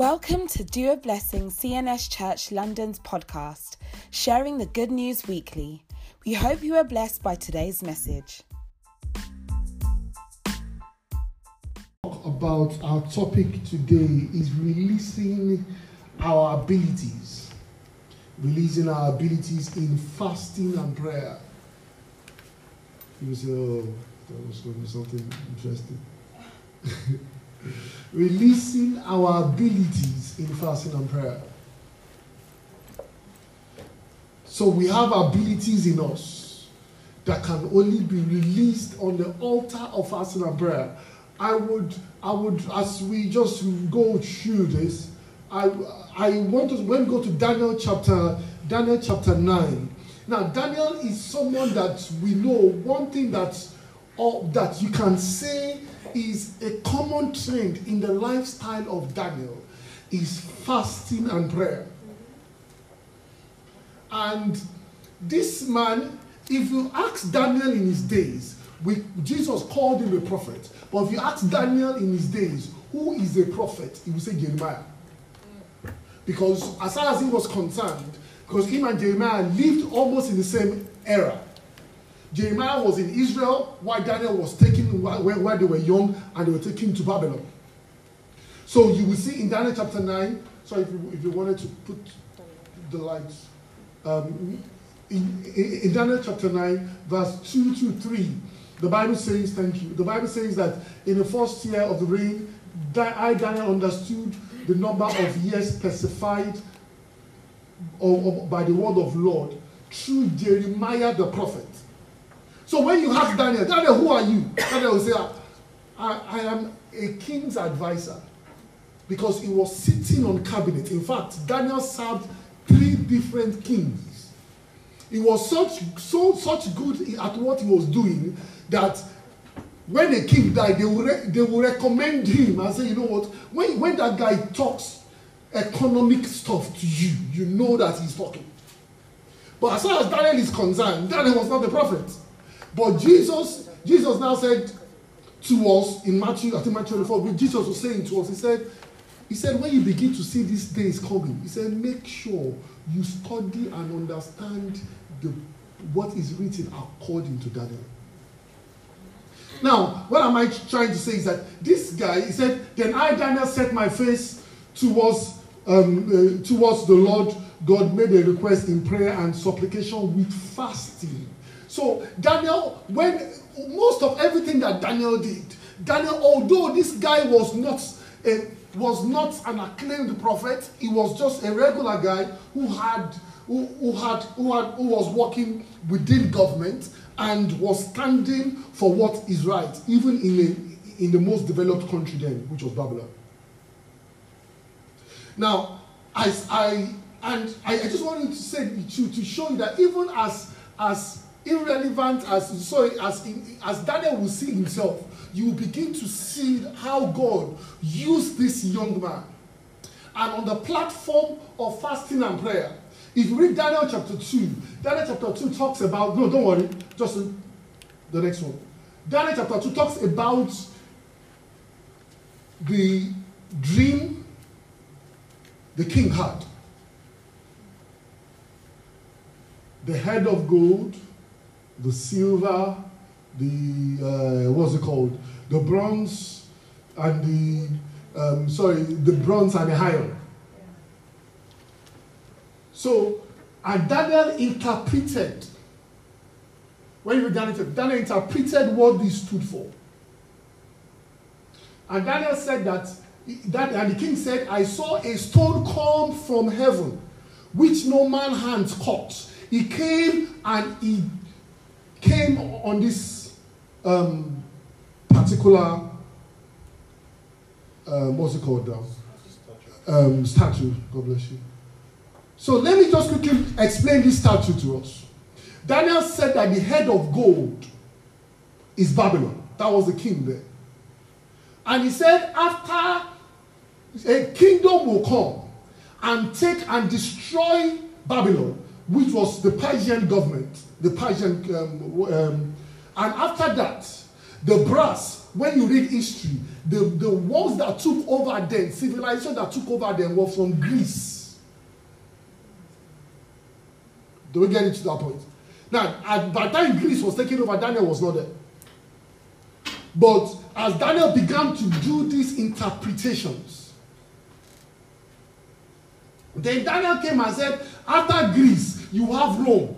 Welcome to Do a Blessing CNS Church London's podcast, sharing the good news weekly. We hope you are blessed by today's message. About our topic today is releasing our abilities, releasing our abilities in fasting and prayer. You say, oh, that was going to be something interesting. releasing our abilities in fasting and prayer. So we have abilities in us that can only be released on the altar of fasting and prayer. I would, I would, as we just go through this, I, I want to when we go to Daniel chapter, Daniel chapter nine. Now Daniel is someone that we know. One thing that, or that you can say is a common trend in the lifestyle of Daniel is fasting and prayer. And this man, if you ask Daniel in his days, we, Jesus called him a prophet. But if you ask Daniel in his days, who is a prophet? He will say Jeremiah. Because as far as he was concerned, because him and Jeremiah lived almost in the same era. Jeremiah was in Israel while Daniel was taken while, while they were young and they were taken to Babylon. So you will see in Daniel chapter 9, sorry if you, if you wanted to put the lights. Um, in, in, Daniel chapter 9, verse 2 to 3, the Bible says, thank you. The Bible says that in the first year of the reign, I, Daniel, understood the number of years specified by the word of Lord through Jeremiah the prophet. So when you ask Daniel, Daniel, who are you? Daniel will say, I, I am a king's advisor. Because he was sitting on cabinet. In fact, Daniel served three different kings. He was such so such good at what he was doing that when a king died, they will, re- they will recommend him and say, you know what, when, when that guy talks economic stuff to you, you know that he's talking. But as far as Daniel is concerned, Daniel was not the prophet. But Jesus, Jesus now said to us in Matthew, I think Matthew 24, Jesus was saying to us, He said, He said, when you begin to see these days coming, He said, make sure you study and understand the, what is written according to Daniel. Now, what am I trying to say is that this guy, he said, then I, Daniel, set my face towards, um, uh, towards the Lord. God made a request in prayer and supplication with fasting. So Daniel, when most of everything that Daniel did, Daniel, although this guy was not a, was not an acclaimed prophet, he was just a regular guy who had who, who had who had who was working within government and was standing for what is right, even in a, in the most developed country then, which was Babylon. Now, as I and I, I just wanted to say to, to show you that even as as irrelevant as so as in, as Daniel will see himself, you will begin to see how God used this young man. And on the platform of fasting and prayer, if you read Daniel chapter 2, Daniel chapter 2 talks about, no, don't worry, just the next one. Daniel chapter 2 talks about the dream the king had. The head of gold, the silver, the uh, what's it called, the bronze, and the um, sorry, the bronze and the iron. So, and Daniel interpreted. When you read Daniel, Daniel interpreted what this stood for. And Daniel said that, that, and the king said, I saw a stone come from heaven, which no man hands caught. He came and he came on this um, particular, um, what's it called now? Um, statue. God bless you. So let me just quickly explain this statue to us. Daniel said that the head of gold is Babylon. That was the king there. And he said, after a kingdom will come and take and destroy Babylon, which was the Persian government, the Persian, um, um, and after that, the brass when you read history, the, the ones that took over then, civilization that took over then were from Greece. Do we get it to that point? Now, at, by the time Greece was taking over, Daniel was not there. But as Daniel began to do these interpretations, then Daniel came and said, after Greece, you have Rome,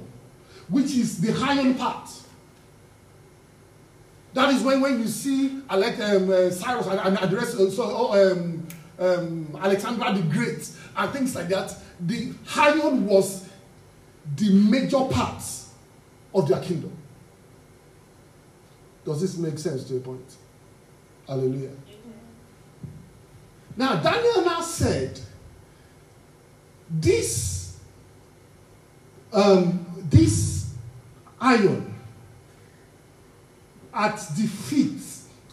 which is the higher part. That is when, when you see like, um, uh, Cyrus and, rest, uh, so, oh, um, um, Alexander the Great and things like that. The Hion was the major part of their kingdom. Does this make sense to a point? Hallelujah. Now, Daniel now said, this, um, this iron at the feet,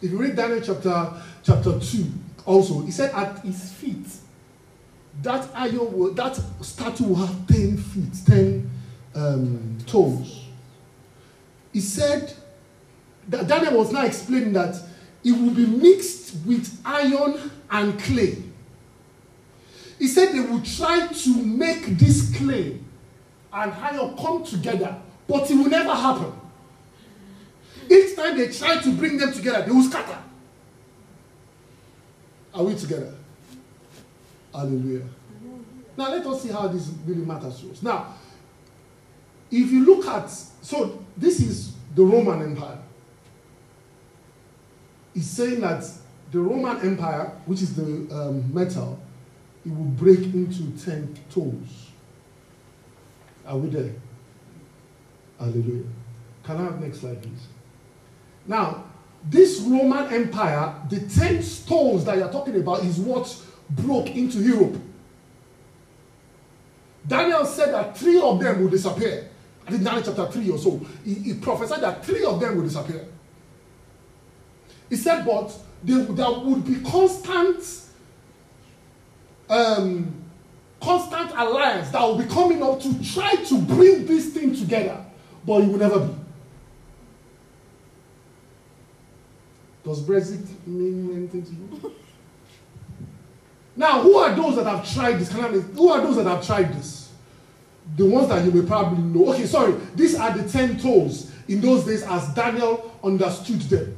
if you read Daniel chapter, chapter 2, also, he said at his feet, that iron will, that statue will have 10 feet, 10 um, toes. He said that Daniel was now explaining that it will be mixed with iron and clay. He said they will try to make this clay and iron come together, but it will never happen. Each time they try to bring them together, they will scatter. Are we together? Hallelujah. Now let us see how this really matters to us. Now, if you look at, so this is the Roman Empire. It's saying that the Roman Empire, which is the um, metal, it will break into 10 toes. Are we there? Hallelujah. Can I have next slide, please? Now, this Roman Empire, the 10 stones that you're talking about is what broke into Europe. Daniel said that three of them will disappear. I think Daniel chapter 3 or so. He, he prophesied that three of them will disappear. He said, but there, would be constant, um, constant alliance that will be coming up to try to bring this thing together, but it will never be. Does Brexit mean anything to you? now, who are those that have tried this? Who are those that have tried this? The ones that you may probably know. Okay, sorry. These are the ten toes in those days as Daniel understood them.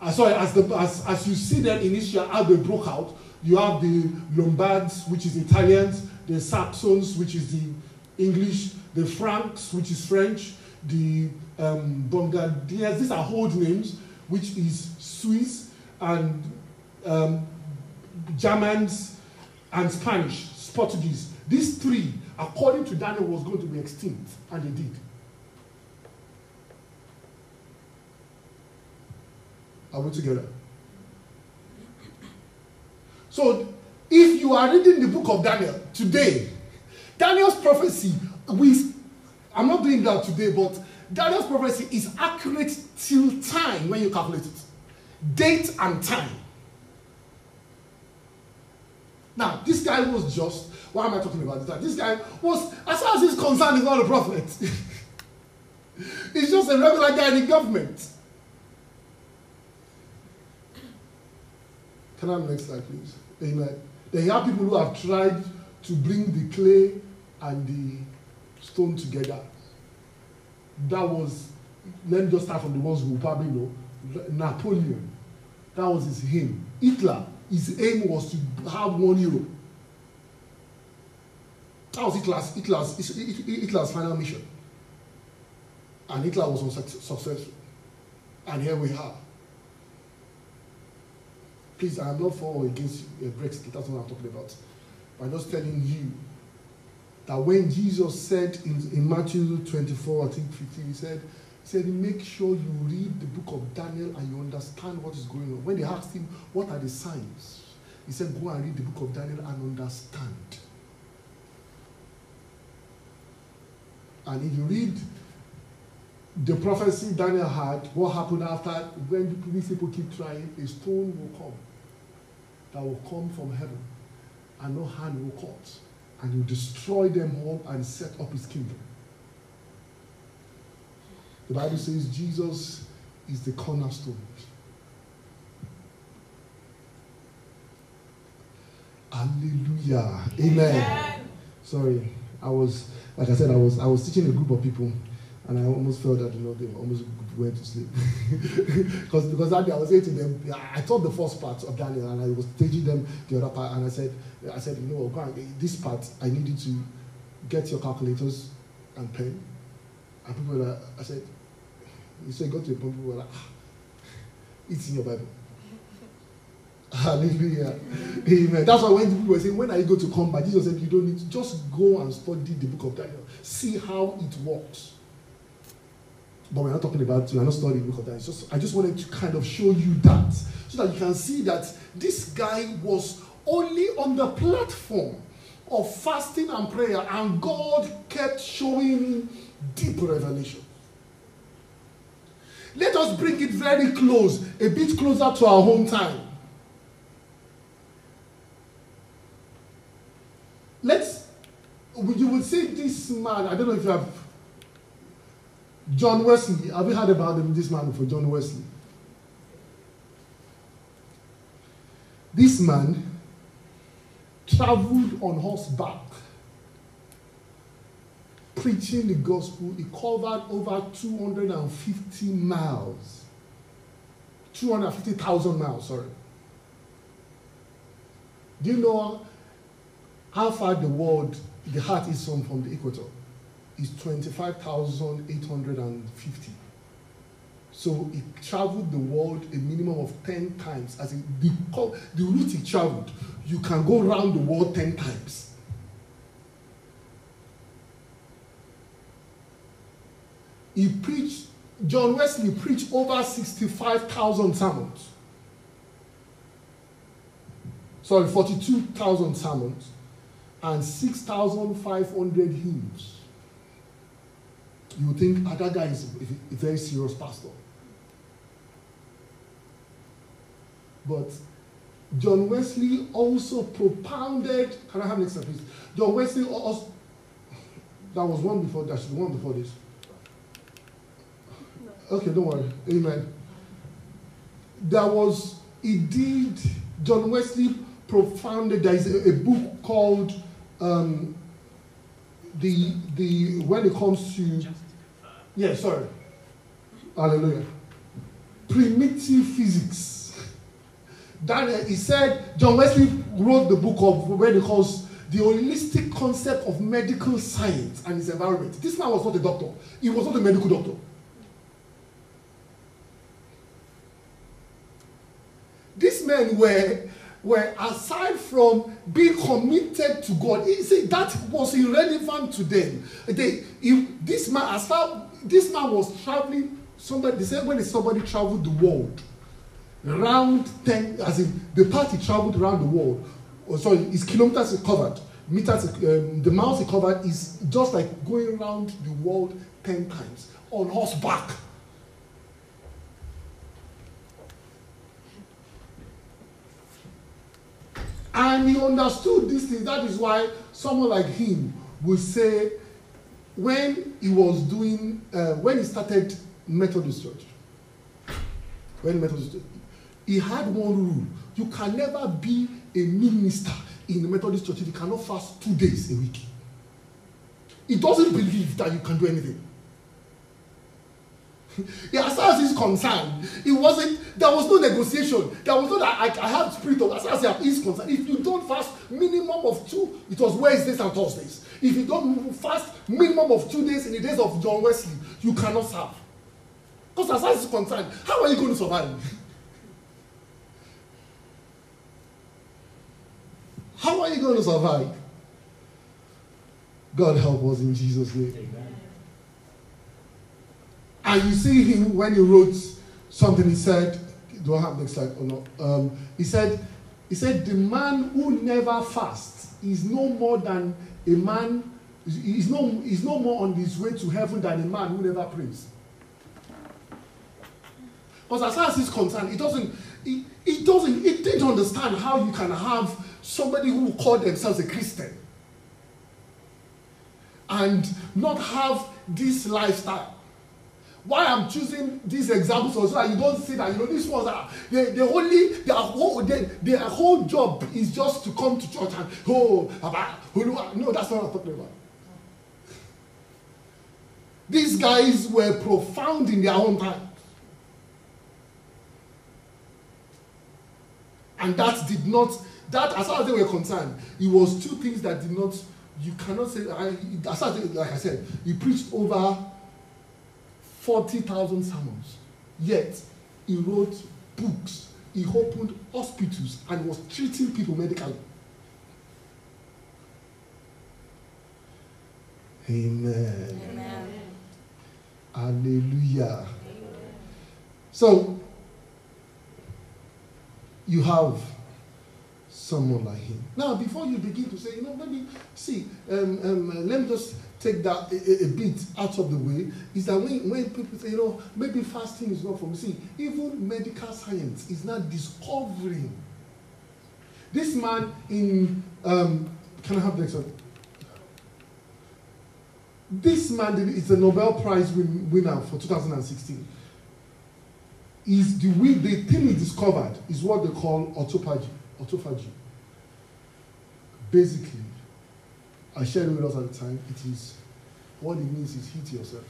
Uh, sorry, as, the, as, as you see them in Israel, how they broke out, you have the Lombards, which is Italians, the Saxons, which is the English, the Franks, which is French, the um, these are old names, which is Swiss and um, Germans and Spanish, Portuguese. These three, according to Daniel, was going to be extinct, and they did. Are we together? So, if you are reading the book of Daniel today, Daniel's prophecy, we, I'm not doing that today, but Daniel's prophecy is accurate till time when you calculate it. Date and time. Now, this guy was just, why am I talking about this? Guy? This guy was, as far as he's concerned, he's not a prophet. he's just a regular guy in the government. Can I have next slide, please? Amen. You have people who have tried to bring the clay and the stone together. That was, let me just start from the ones who probably know. Napoleon. That was his aim. Hitler, his aim was to have one Europe. That was Hitler's, Hitler's, Hitler's final mission. And Hitler was unsuccessful. And here we are. Please, I am not for or against uh, Brexit. That's what I'm talking about. I'm just telling you that when Jesus said in, in Matthew 24, I think 15, he said, he said, make sure you read the book of Daniel and you understand what is going on. When they asked him, what are the signs? He said, go and read the book of Daniel and understand. And if you read the prophecy Daniel had, what happened after, when these people keep trying, a stone will come that will come from heaven, and no hand will cut, and will destroy them all and set up his kingdom. The Bible says Jesus is the cornerstone. Hallelujah. Amen. Amen. Sorry, I was like I said, I was I was teaching a group of people, and I almost felt that you know they were almost went to sleep because because day I was saying to them, I taught the first part of Daniel, and I was teaching them the other part, and I said I said you know go on, this part I need you to get your calculators and pen, and people were like, I said, you said go to a point people were like, ah, it's in your Bible. Hallelujah. Amen. That's why when people were saying, when are you going to combat, Jesus said, you don't need to just go and study the book of Daniel. See how it works. But we're not talking about, we're not studying Daniel. Just, I just wanted to kind of show you that so that you can see that this guy was only on the platform of fasting and prayer, and God kept showing deep revelation. Let us bring it very close, a bit closer to our home time. Let's, you will see this man, I don't know if you have, John Wesley. Have you heard about him, this man before, John Wesley? This man traveled on horseback preaching the gospel. He covered over 250 miles. 250,000 miles, sorry. Do you know how far the world, the heart is from, from the equator? It's 25,850. So he traveled the world a minimum of 10 times. As in the, the route he traveled, you can go around the world 10 times. He preached, John Wesley preached over 65,000 sermons. Sorry, 42,000 sermons and 6,500 hymns. You think guy is a, very serious pastor. But John Wesley also propounded. Can I have an slide, please? John Wesley also. That was one before. That should one before this. Okay, don't worry. Amen. There was indeed John Wesley propounded. There is a, a book called um, the the when it comes to yeah sorry hallelujah primitive physics Daniel, he said, John Wesley wrote the book of when he calls the holistic concept of medical science and its environment. This man was not a doctor, he was not a medical doctor. These men were, were aside from being committed to God, he said that was irrelevant to them. They, if this man, as far this man was traveling, somebody they said when somebody traveled the world round 10, as in the part he traveled around the world, or oh, sorry, his kilometers covered, meters, um, the miles he covered is just like going around the world 10 times on horseback. And he understood this thing. That is why someone like him would say, when he was doing, uh, when he started Methodist Church, when Methodist Church, he had one rule you can never be a minister in the Methodist church if you cannot fast two days a week. He doesn't believe that you can do anything. Yeah, as far as he's concerned, it wasn't, there was no negotiation. There was no I, I have spirit of, as far as he's concerned. If you don't fast minimum of two, it was Wednesdays and Thursdays. If you don't fast minimum of two days in the days of John Wesley, you cannot serve. Because as far as he's concerned, how are you going to survive? How are you going to survive? God help us in Jesus' name. Amen. And you see him when he wrote something, he said, do I have next slide or not? Um, he said, he said, the man who never fasts is no more than a man, is no, is no more on his way to heaven than a man who never prays. Because as far as he's concerned, he doesn't, he, he doesn't, he didn't understand how you can have somebody who call themselves a Christian and not have this lifestyle. Why I'm choosing these examples so that you don't see that you know these ones are they they only their whole they, their whole job is just to come to church and oh no that's not what I'm talking about. These guys were profound in their own time. And that did not, that as far as they were concerned, it was two things that did not, you cannot say, as far as, like I said, he preached over 40,000 sermons. Yet, he wrote books, he opened hospitals, and was treating people medically. Amen. Amen. Hallelujah. So, you have someone like him. Now, before you begin to say, you know, maybe, see, um, um, let me just take that a, a, bit out of the way, is that when, when people say, you know, maybe fasting is not for me. See, even medical science is not discovering. This man in, um, can I have the example? This man is a Nobel Prize win, winner for 2016. Is the way the thing he discovered is what they call autophagy. Autophagy. Basically, I shared with us at the time, it is what it means is hit yourself.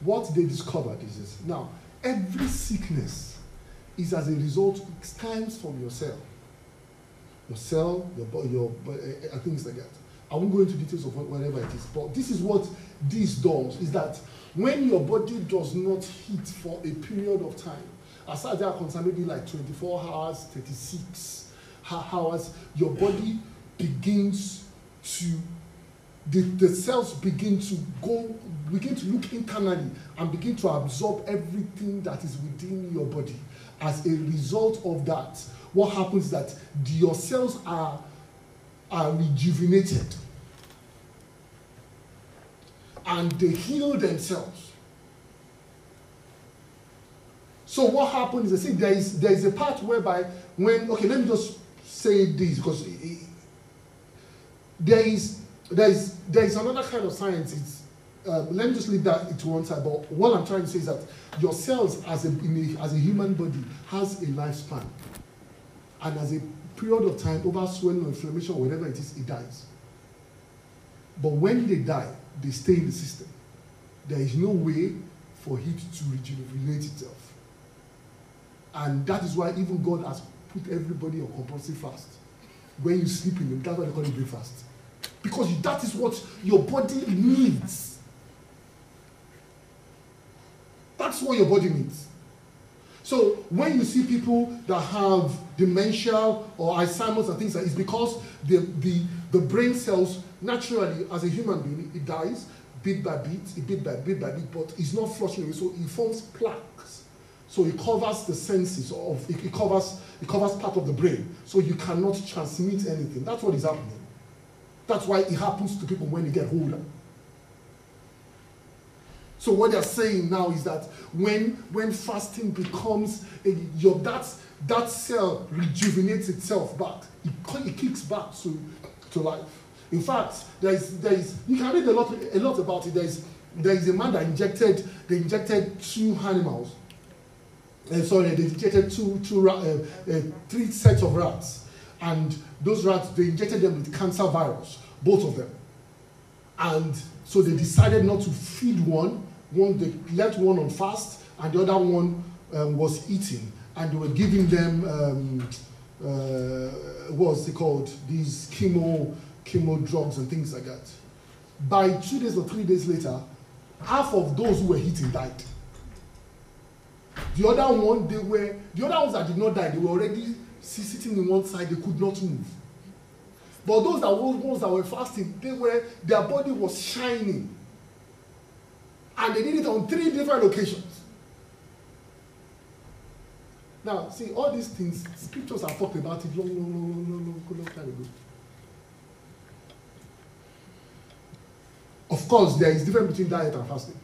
What they discovered is this. Now, every sickness is as a result, stems from your cell. Your cell, your, your, uh, things like that. I won't go into details of whatever it is, but this is what this does, is that when your body does not heat for a period of time, as far as they are concerned, maybe like 24 hours, 36 hours, your body begins to, the, the cells begin to go, begin to look internally and begin to absorb everything that is within your body. As a result of that, what happens is that the, your cells are are rejuvenated and they heal themselves. So what happens is, I see, there is there is a part whereby when okay, let me just say this because it, it, there is there is there is another kind of science. It's uh, let me just leave that to one side. But what I'm trying to say is that your cells as a, a as a human body has a lifespan, and as a period of time, over swelling or inflammation or whatever it is, it dies. But when they die, they stay in the system. There is no way for it to regenerate itself. And that is why even God has put everybody on compulsory fast. When you sleep in them, that's why they call it breakfast. Because that is what your body needs. That's what your body needs. So when you see people that have dementia or Alzheimer's and things like it's because the, the, the brain cells naturally, as a human being, it dies bit by bit, bit by bit by bit, but it's not flushing away. So it forms plaques. So it covers the senses of it, covers it covers part of the brain. So you cannot transmit anything. That's what is happening. That's why it happens to people when they get older. So what they're saying now is that when when fasting becomes a, your that that cell rejuvenates itself back, it, it kicks back to, to life. In fact, there is there is you can read a lot a lot about it. There is there is a man that injected they injected two animals. Uh, sorry, they injected two two uh, three sets of rats, and those rats they injected them with cancer virus, both of them, and so they decided not to feed one. One they left one on fast and the other one um, was eating. And they were giving them um, uh, what's it called? These chemo chemo drugs and things like that. By two days or three days later half of those who were eating died the other one they were the other ones that did not die they were already sitting in one side they could not move but those that were ones that were fasting they were their body was shining And they did it on three different occasions. Now, see, all these things, scriptures have talked about it long, long, long, long, long, long, long time ago. Of course, there is difference between diet and fasting.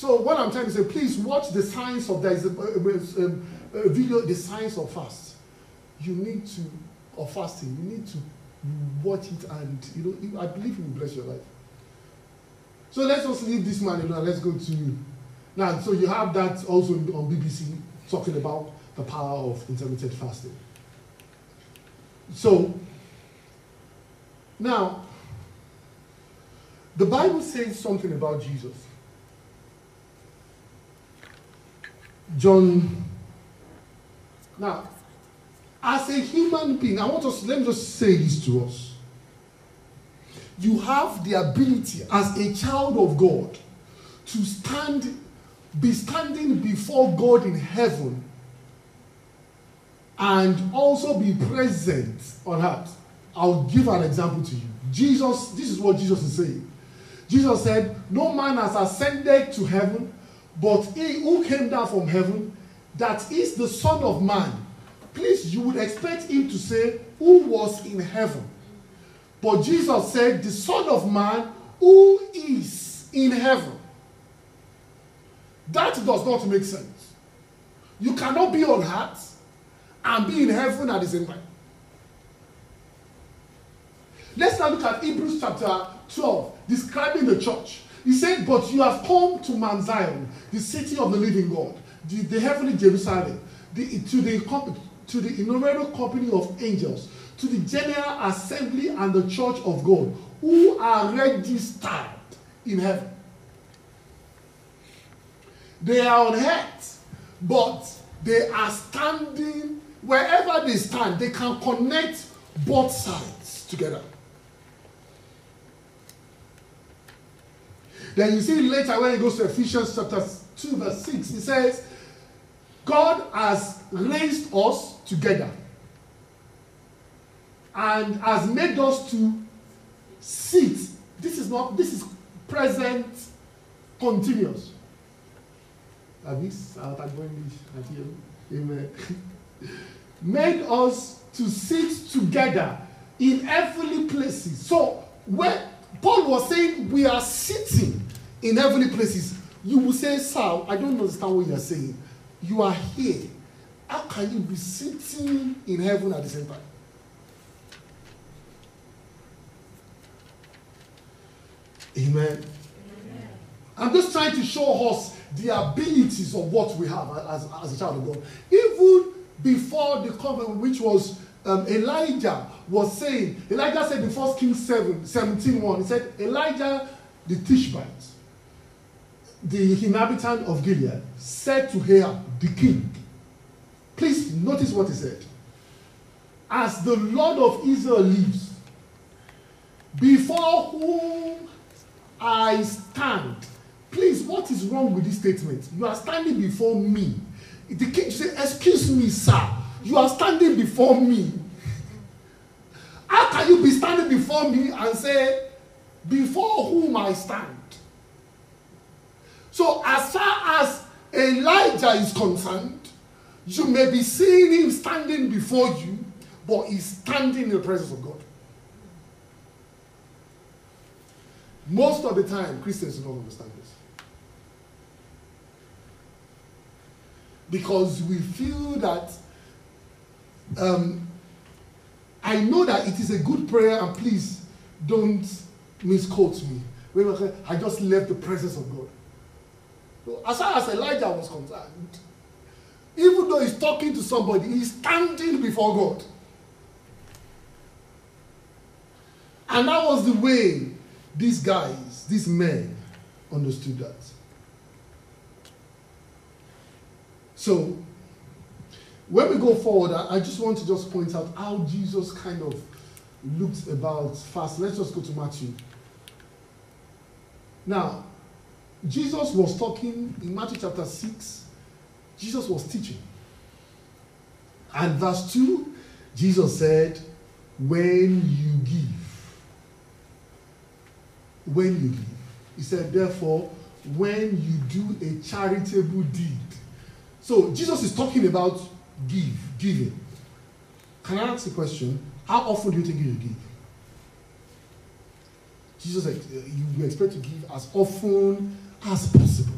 So what I'm trying to say, please watch the science of there is a, a, a, video, the science of fast. You need to of fasting, you need to watch it and you know I believe it will bless your life. So let's just leave this man alone. Let's go to now. So you have that also on BBC talking about the power of intermittent fasting. So now the Bible says something about Jesus. John. Now, as a human being, I want us, let me just say this to us. You have the ability as a child of God to stand, be standing before God in heaven and also be present on earth. I'll give an example to you. Jesus, this is what Jesus is saying. Jesus said, No man has ascended to heaven, but he who came down from heaven, that is the Son of Man please, you would expect him to say, Who was in heaven? But Jesus said, The Son of Man who is in heaven. That does not make sense. You cannot be on earth and be in heaven at the same time. Let's now look at Hebrews chapter 12, describing the church. He said, But you have come to Mount Zion, the city of the living God, the, the heavenly Jerusalem, the, to the to the innumerable company of angels, to the general assembly and the church of God, who are registered in heaven. They are on earth, but they are standing wherever they stand, they can connect both sides together. Then you see later when he goes to Ephesians chapter 2, verse 6, he says, God has raised us together and has made us to sit. This is not, this is present continuous. Amen. made us to sit together in heavenly places. So when Paul was saying we are sitting in heavenly places, you will say, Sir, I don't understand what you are saying. You are here how can you be sitting in heaven at the same time? Amen. Amen. I'm just trying to show us the abilities of what we have as, as a child of God. Even before the covenant, which was um, Elijah was saying, Elijah said in 1 Kings 7, 17 1, he said, Elijah the Tishbite, the inhabitant of Gilead, said to Ahab, the king, Please notice what he said. As the Lord of Israel lives, before whom I stand. Please, what is wrong with this statement? You are standing before me. The king said, Excuse me, sir. You are standing before me. How can you be standing before me and say, Before whom I stand? So, as far as Elijah is concerned, You may be seeing him standing before you, but he's standing in the presence of God. Most of the time, Christians do not understand this. Because we feel that um, I know that it is a good prayer, and please don't misquote me. I just left the presence of God. So as far as Elijah was concerned, even though he's talking to somebody, he's standing before God. And that was the way these guys, these men, understood that. So, when we go forward, I just want to just point out how Jesus kind of looked about fast. Let's just go to Matthew. Now, Jesus was talking in Matthew chapter 6, Jesus was teaching. And verse 2, Jesus said, When you give, when you give. He said, Therefore, when you do a charitable deed. So Jesus is talking about give, giving. Can I ask a question? How often do you think you give? Jesus said, uh, You expect to give as often as possible.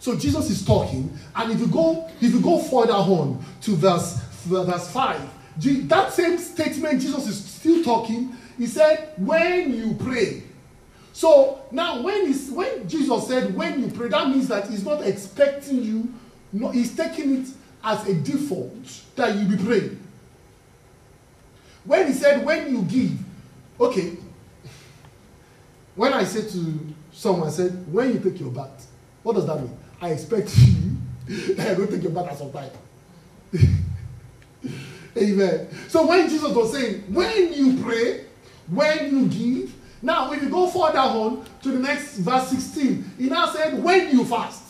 So Jesus is talking, and if you go, if you go further on to verse, verse 5, that same statement, Jesus is still talking. He said, when you pray. So now, when, when Jesus said, when you pray, that means that he's not expecting you, no, he's taking it as a default that you be praying. When he said, when you give, okay, when I said to someone, I said, when you take your bath, what does that mean? I expect you going to take your bath at some time. Amen. So when Jesus was saying, when you pray, when you give, now if you go further on to the next verse 16, he now said, when you fast.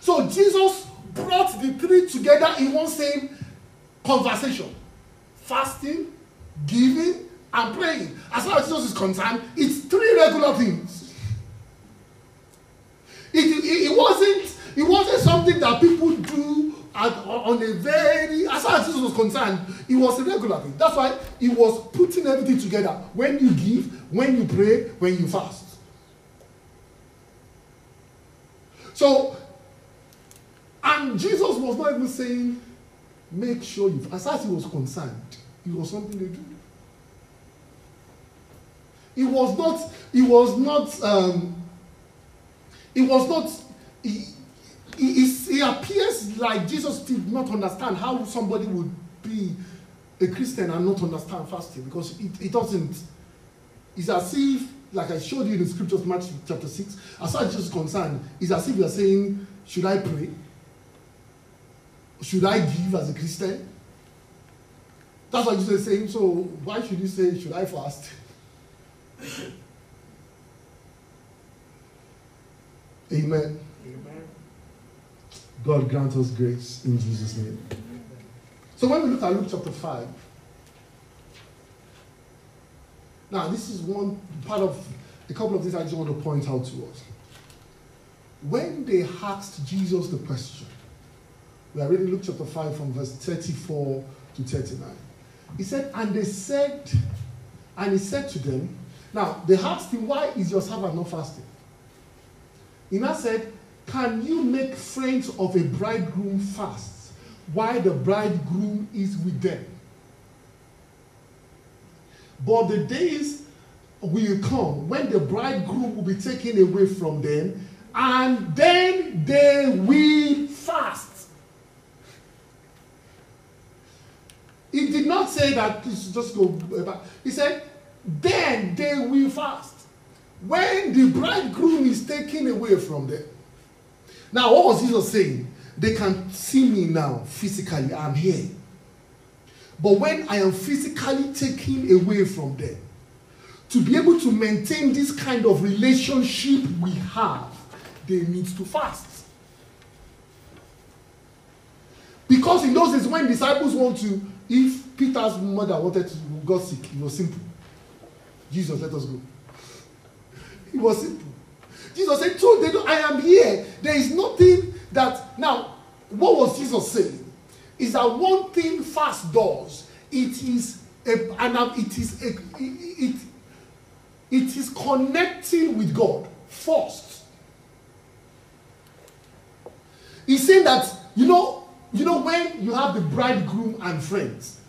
So Jesus together in one same conversation fasting, giving, and praying. As far as Jesus is concerned, it's three regular things. It, it, it wasn't it wasn't something that people do at, on a very as far as Jesus was concerned, it was a regular thing. That's why it was putting everything together. When you give, when you pray, when you fast. So, and Jesus was not even saying, make sure you, as far as he was concerned, it was something they do. It was not, it was not, um, it was not, he, he, he appears like Jesus did not understand how somebody would be a Christian and not understand fasting because it, it doesn't, it's as if, like I showed you in the scriptures, Matthew chapter 6, as far as Jesus is concerned, it's as if you're saying, should I pray? Should I give as a Christian? That's what Jesus is saying. So why should you say, should I fast? Amen. Amen. God grant us grace in Jesus' name. So when we look at Luke chapter 5, now this is one part of a couple of things I just want to point out to us. When they asked Jesus the question, we are reading Luke chapter 5 from verse 34 to 39. He said, and they said, and he said to them, now they asked him, why is your servant not fasting? He now said, can you make friends of a bridegroom fast while the bridegroom is with them? But the days will come when the bridegroom will be taken away from them, and then they will fast. He did not say that please just go back. He said, then they will fast. When the bridegroom is taken away from them. Now, what was Jesus saying? They can see me now physically. I'm here. But when I am physically taken away from them, to be able to maintain this kind of relationship we have, they need to fast. Because in those days, when disciples want to, if Peter's mother wanted to got sick, it was simple. Jesus, let us go. It was simple. Jesus said, so they I am here. There is nothing that now, what was Jesus saying? Is that one thing fast does, it is a, and it is a, it, it is connecting with God first. He's saying that, you know, you know, when you have the bridegroom and friends,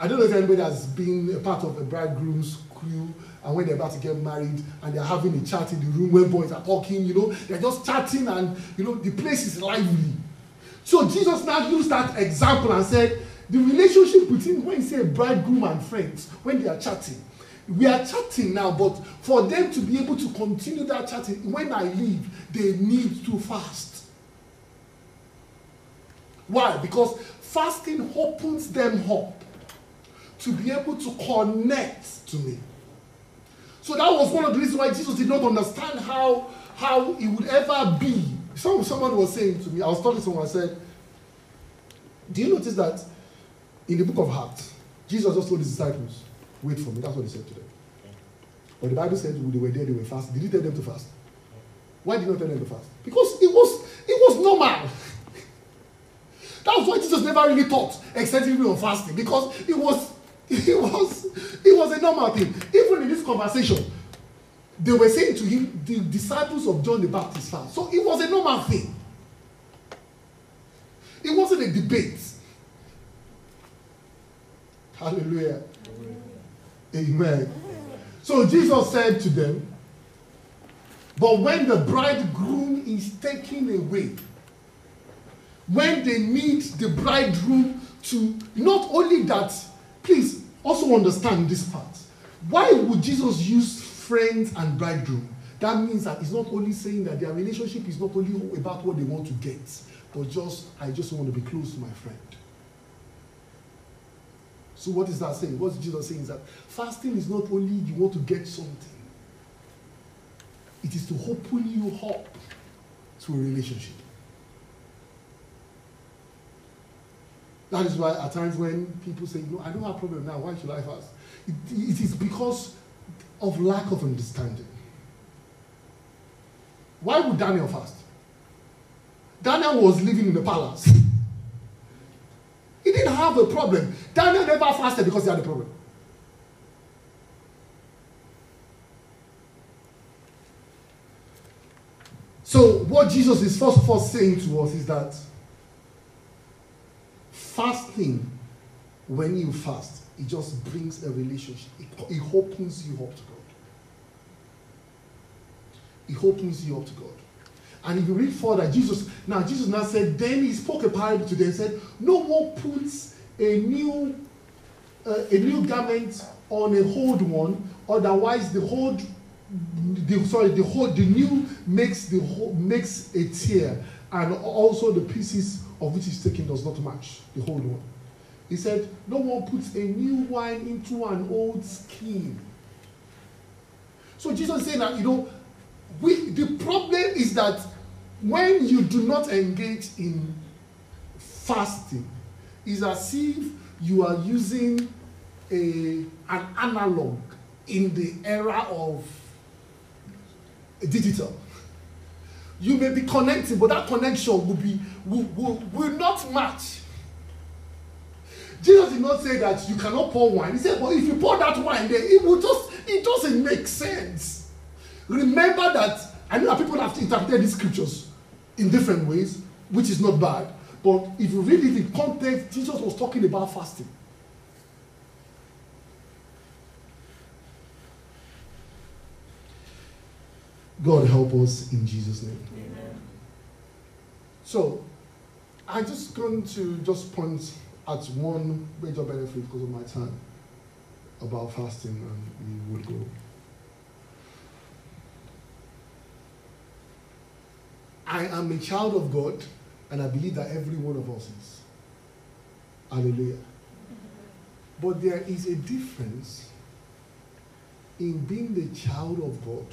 I don't know if anybody has been a part of a bridegroom's crew and when they're about to get married and they're having a chat in the room where boys are talking, you know, they're just chatting and, you know, the place is lively. So Jesus now used that example and said, the relationship between when you say bridegroom and friends, when they are chatting, we are chatting now, but for them to be able to continue that chatting, when I leave, they need to fast. Why? Because fasting opens them up to be able to connect to me. So that was one of the reasons why Jesus did not understand how, how it would ever be. Some, someone was saying to me, I was talking to someone, I said, Do you notice that in the book of Acts, Jesus just told his disciples, Wait for me. That's what he said to them. But the Bible said they were there, they were fasting. Did he tell them to fast? Why did he not tell them to fast? Because it was it was normal. That was why Jesus never really taught extensively on fasting because it was it was it was a normal thing. Even in this conversation, they were saying to him, the disciples of John the Baptist fast. So it was a normal thing. It wasn't a debate. Hallelujah. Amen. So Jesus said to them, But when the bridegroom is taken away, when they need the bridegroom to not only that, please also understand this part. Why would Jesus use friends and bridegroom? That means that it's not only saying that their relationship is not only about what they want to get, but just, I just want to be close to my friend. So, what is that saying? What Jesus saying is that fasting is not only you want to get something, it is to open you up to a relationship. That is why at times when people say, No, I don't have a problem now, why should I fast? It, it is because of lack of understanding. Why would Daniel fast? Daniel was living in the palace. He didn't have a problem. Daniel never fasted because he had a problem. So, what Jesus is first of all saying to us is that fasting, when you fast, it just brings a relationship, it, it opens you up to God. It opens you up to God. And if you read further, Jesus, now Jesus now said, then he spoke a parable to them and said, No one puts a new uh, a new garment on a old one, otherwise the old the sorry the whole the new makes the whole makes a tear and also the pieces of which is taken does not match the whole one he said no one puts a new wine into an old skin so jesus is saying that you know we the problem is that when you do not engage in fasting is as if you are using a an analog in the era of digital. You may be connecting, but that connection will be will, will, will not match. Jesus did not say that you cannot pour wine. He said, but if you pour that wine there, it will just it doesn't make sense. Remember that I know that people have interpreted these scriptures in different ways, which is not bad. But if you read it in context, Jesus was talking about fasting. God help us in Jesus' name. Amen. So, I'm just going to just point at one major benefit because of my time about fasting, and we will go. I am a child of God, and I believe that every one of us is. Hallelujah. But there is a difference in being the child of God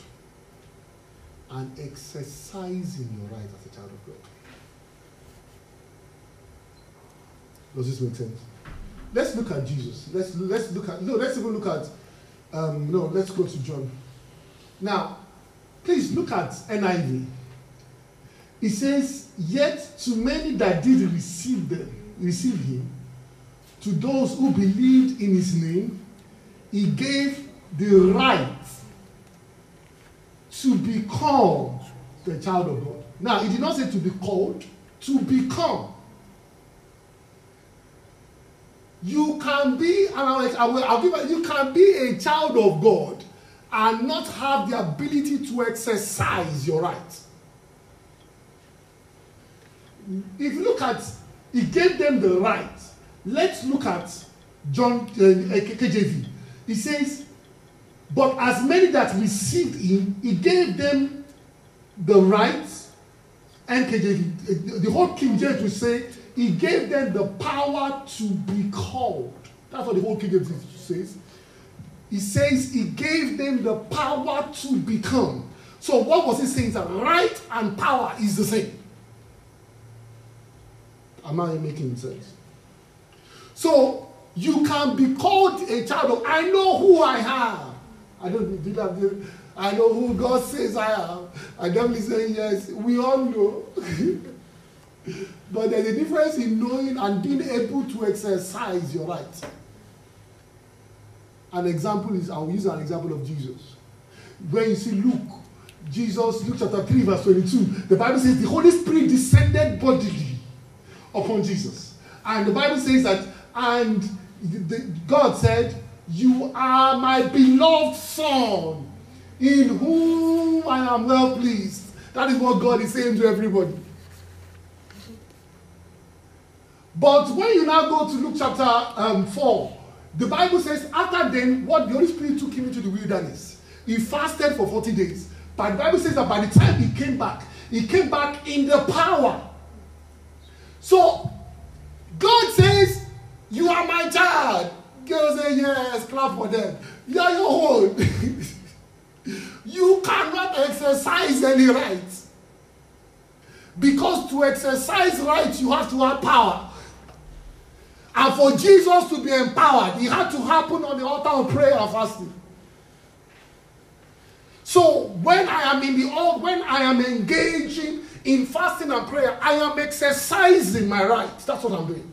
and exercising your right as a child of God. Does this make sense? Let's look at Jesus. Let's let's look at no. Let's even look at um, no. Let's go to John. Now, please look at NIV. It says, "Yet to many that did receive them, receive him, to those who believed in his name, he gave the right become the child of God. Now, he did not say to be called, to become. You can be, and I'll, I'll, I'll give you can be a child of God and not have the ability to exercise your right. If you look at, he gave them the right. Let's look at John uh, KJV. He says, but as many that received him, he gave them the right. NKJV, the whole King James will say, he gave them the power to be called. That's what the whole King James says. He says he gave them the power to become. So what was he saying? That right and power is the same. Am I making sense? So you can be called a child of I know who I am. I don't did that. I know who God says I am. And them saying yes. We all know. but there's a difference in knowing and being able to exercise your right. An example is, I'll use an example of Jesus. When you see Luke, Jesus, Luke chapter 3, verse 22, the Bible says the Holy Spirit descended bodily upon Jesus. And the Bible says that, and God said, You are my beloved son, in whom I am well pleased. That is what God is saying to everybody. But when you now go to Luke chapter um, 4, the Bible says, after then, what the Holy Spirit took him into the wilderness, he fasted for 40 days. But the Bible says that by the time he came back, he came back in the power. So, God says, You are my child. Girls say, Yes, clap for them. You are your own. you cannot exercise any rights. Because to exercise rights, you have to have power. And for Jesus to be empowered, it had to happen on the altar of prayer and fasting. So when I am in the when I am engaging in fasting and prayer, I am exercising my rights. That's what I'm doing.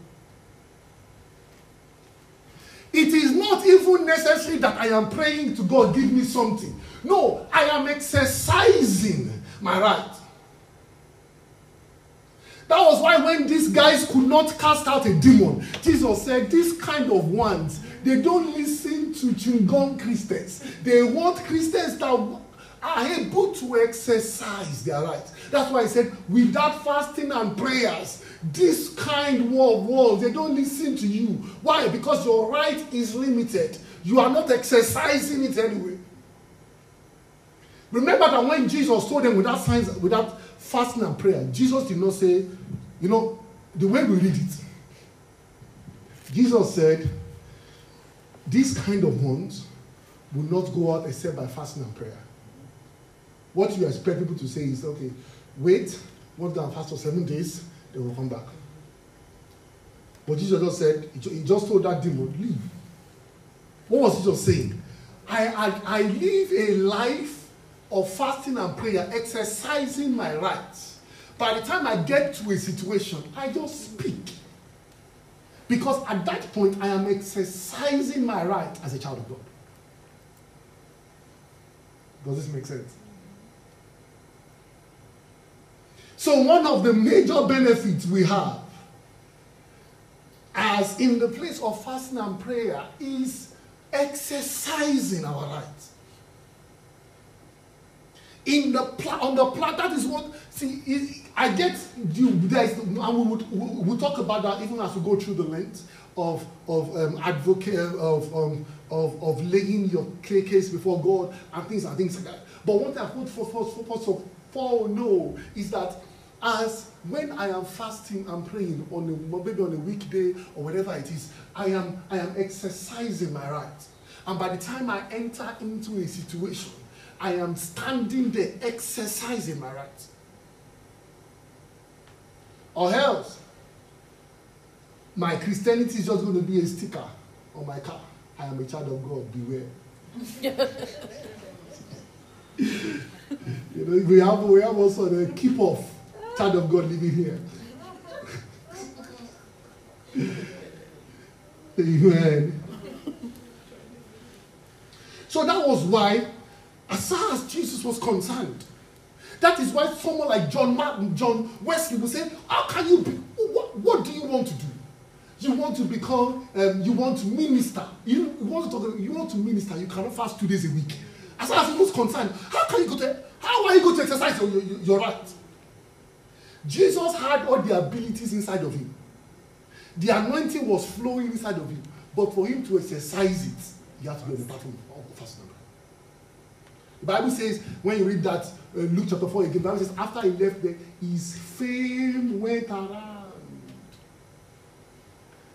It is not even necessary that I am praying to God, give me something. No, I am exercising my right. That was why when these guys could not cast out a demon, Jesus said, These kind of ones, they don't listen to Chingon Christians. They want Christians that are able to exercise their rights. That's why I said, without fasting and prayers, this kind of world, they don't listen to you. Why? Because your right is limited. You are not exercising it anyway. Remember that when Jesus told them without signs, without fasting and prayer, Jesus did not say, you know, the way we read it. Jesus said, these kind of ones will not go out except by fasting and prayer. What you expect people to say is, okay, wait, once they fast for seven days, they will come back. But Jesus just said, he just told that demon, leave. What was he just saying? I, I, I live a life of fasting and prayer, exercising my rights. By the time I get to a situation, I just speak. Because at that point, I am exercising my right as a child of God. Does this make sense? So, one of the major benefits we have as in the place of fasting and prayer is exercising our rights in the pla- on the plan. That is what see. I get you. There's and we would we, we'll talk about that even as we go through the length of of um, advocate of um, of of laying your case before God and things and things like that. But what I want for for for for, for no is that as when I am fasting and praying on a, maybe on a weekday or whatever it is, I am I am exercising my right. And by the time I enter into a situation I am standing there exercising my rights. Or else, my Christianity is just going to be a sticker on my car. I am a child of God, beware. you know, we have, we have also the keep off child of God living here. Amen. So that was why as far as Jesus was concerned. That is why someone like John Martin, John Wesley would say, How can you be? What, what do you want to do? You want to become, um, you want to minister. You, want to talk, you want to minister. You cannot fast two days a week. As far as he was concerned, how can you go to, how are you going to exercise your, your, your right? Jesus had all the abilities inside of him. The anointing was flowing inside of him. But for him to exercise it, he had to be on the platform of fasting. The Bible says, when you read that, uh, Luke chapter 4 again, the Bible says, after he left there, his fame went around.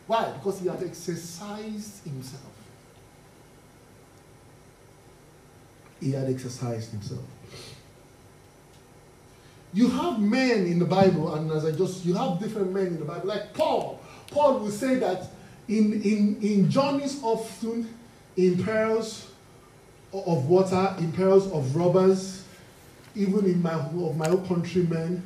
Why? Because he had exercised himself. He had exercised himself. You have men in the Bible, and as I just, you have different men in the Bible, like Paul. Paul will say that in, in, in journeys often, in perils, of water, in perils of robbers, even in my of my own countrymen,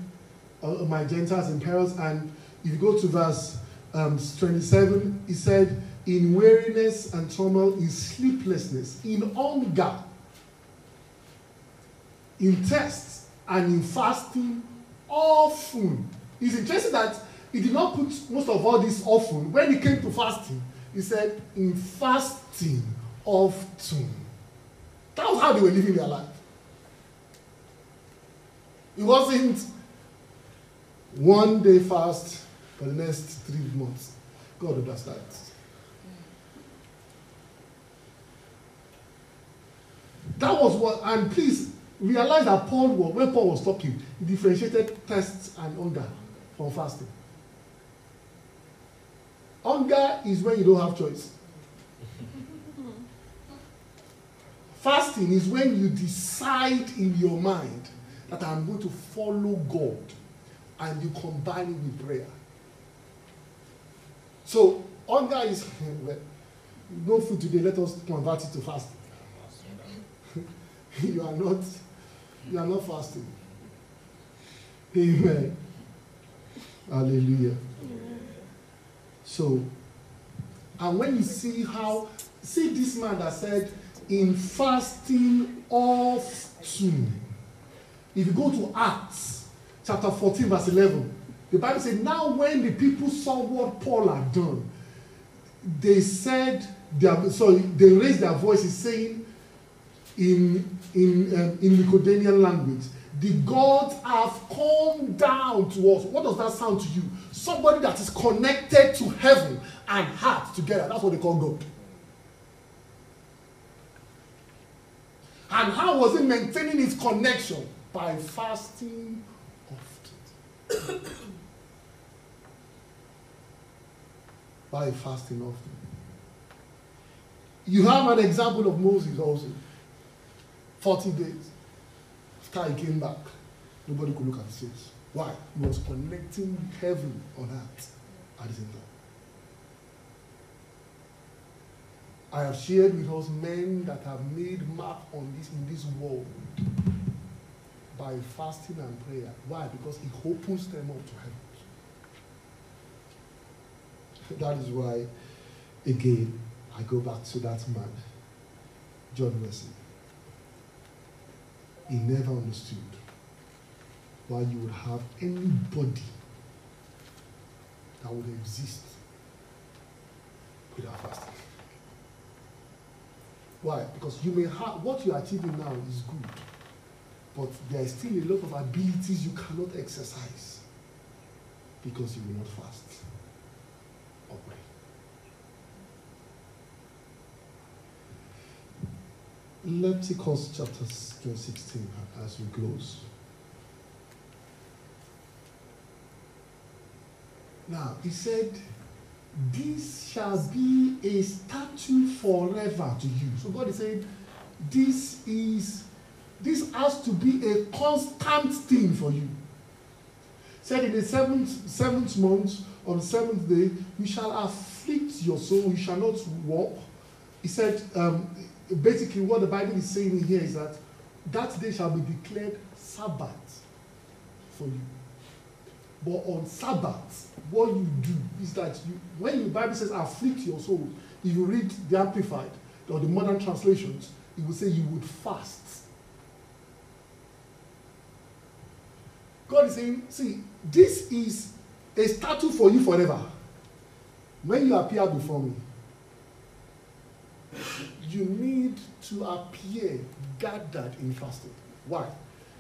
uh, my Gentiles in perils. And if you go to verse um, 27, he said, In weariness and turmoil, in sleeplessness, in hunger, in tests, and in fasting, often. It's interesting that he did not put most of all this often. When he came to fasting, He said, in fasting often. That was how they were living their life. It wasn't one day fast for the next three months. God understands. That was what, and please realize that Paul was, when Paul was talking, he differentiated thirst and hunger from fasting. Hunger is when you don't have choice. Fasting is when you decide in your mind that I'm going to follow God and you combine it with prayer. So, hunger is well, no food today, let us convert it to fasting. you are not you are not fasting. Amen. Hallelujah. So, and when you see how, see this man that said, in fasting often. If you go to Acts chapter 14, verse 11, the Bible said, Now when the people saw what Paul had done, they said, their, sorry, they raised their voices saying in, in, um, in Nicodemian language, the gods have come down to us. What does that sound to you? Somebody that is connected to heaven and heart together. That's what they call God. And how was he maintaining his connection? By fasting often. By fasting often. You have an example of Moses also. 40 days. After he came back, nobody could look at his face. Why? He was connecting heaven on earth at the same time. I have shared with us men that have made mark on this in this world by fasting and prayer. Why? Because it opens them up to heaven. That is why, again, I go back to that man, John Wesley. He never understood why you would have anybody that would exist without fasting. Why? Because you may have what you're achieving now is good, but there is still a lot of abilities you cannot exercise because you will not fast or pray. Leviticus chapter 16 as we close. Now, he said, This shall be a statute forever to you. So God is saying, This is this has to be a constant thing for you. Said in the seventh seventh month, on the seventh day, you shall afflict your soul, you shall not walk. He said, um, basically, what the Bible is saying here is that that day shall be declared Sabbath for you. But on Sabbath, what you do is that you, when the Bible says afflict your soul, if you read the Amplified or the modern translations, it will say you would fast. God is saying, see, this is a statue for you forever. When you appear before me, you need to appear gathered in fasting. Why?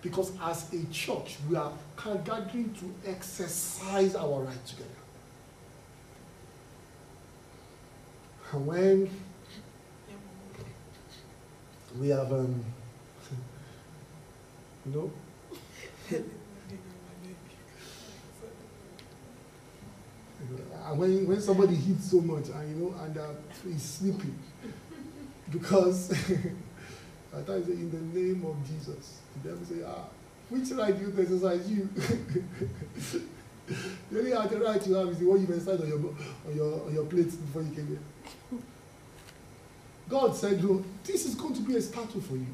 Because as a church, we are gathering to exercise our right together. And when we have, um, and when, when somebody hits so much and you know and uh, he's sleeping because I thought say in the name of Jesus. The devil say ah which right do you exercise you? The only other right you have is the one you exercise on your on your on your plate before you came here. God said no this is going to be a statue for you.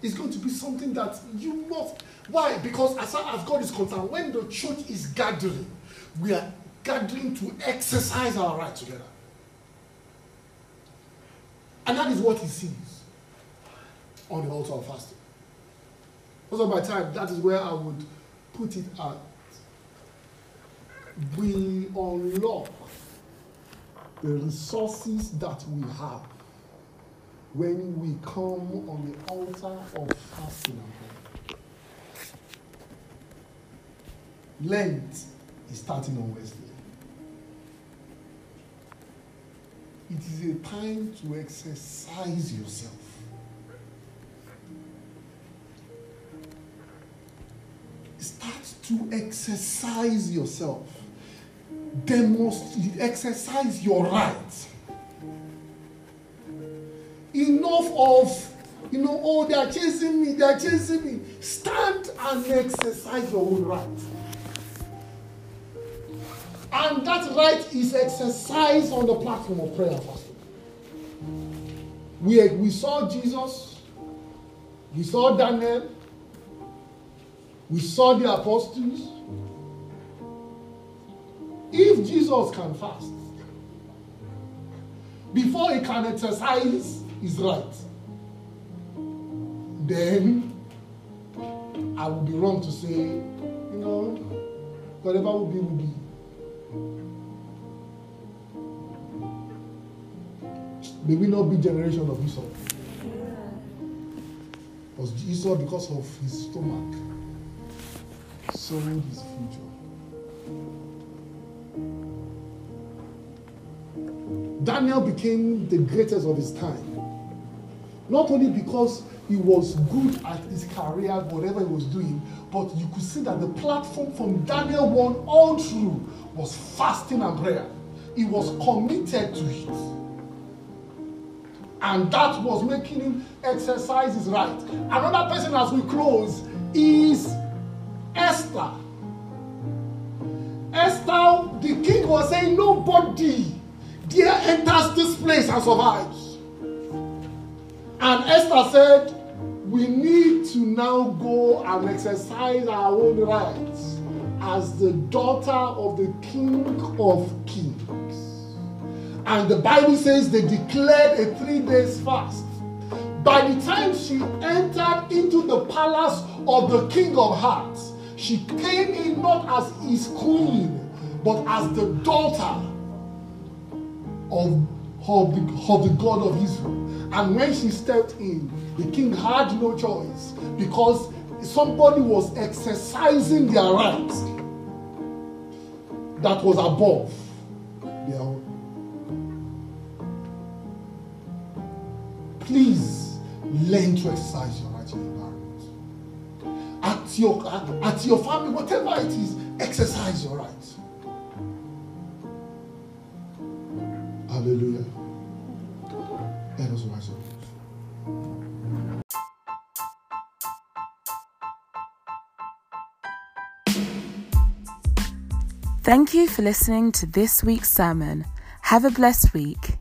It's going to be something that you must why? Because as far as God is concerned when the church is gathering we are gathering to exercise our right together. And that is what he sees on the altar of fasting. Most of my time, that is where I would put it at. We unlock the resources that we have when we come on the altar of fasting. Lent is starting on Wednesday. It is a time to exercise yourself. Start to exercise yourself. Demonstrate, exercise your right. Enough of, you know, oh, they are chasing me, they are chasing me. Stand and exercise your own right. And that right is exercised on the platform of prayer and fasting. We, we saw Jesus, we saw Daniel, we saw the apostles. If Jesus can fast, before he can exercise his right, then I would be wrong to say, you know, whatever will be, will be. May we not be generation of Esau. Because Esau, because of his stomach, sold his future. Daniel became the greatest of his time. Not only because he was good at his career, whatever he was doing, but you could see that the platform from Daniel 1 all through was fasting and prayer. He was committed to it. And that was making him exercise his right. Another person, as we close, is Esther. Esther, the king was saying, Nobody dare enters this place and survives. And Esther said, We need to now go and exercise our own rights as the daughter of the king of kings. And the Bible says they declared a three days fast. By the time she entered into the palace of the king of hearts, she came in not as his queen, but as the daughter of, of, the, of the God of Israel. And when she stepped in, the king had no choice because somebody was exercising their rights that was above their own. Please learn to exercise your right environment. At your, at, at your family, whatever it is, exercise your rights. Hallelujah. Let us rise up. Thank you for listening to this week's sermon. Have a blessed week.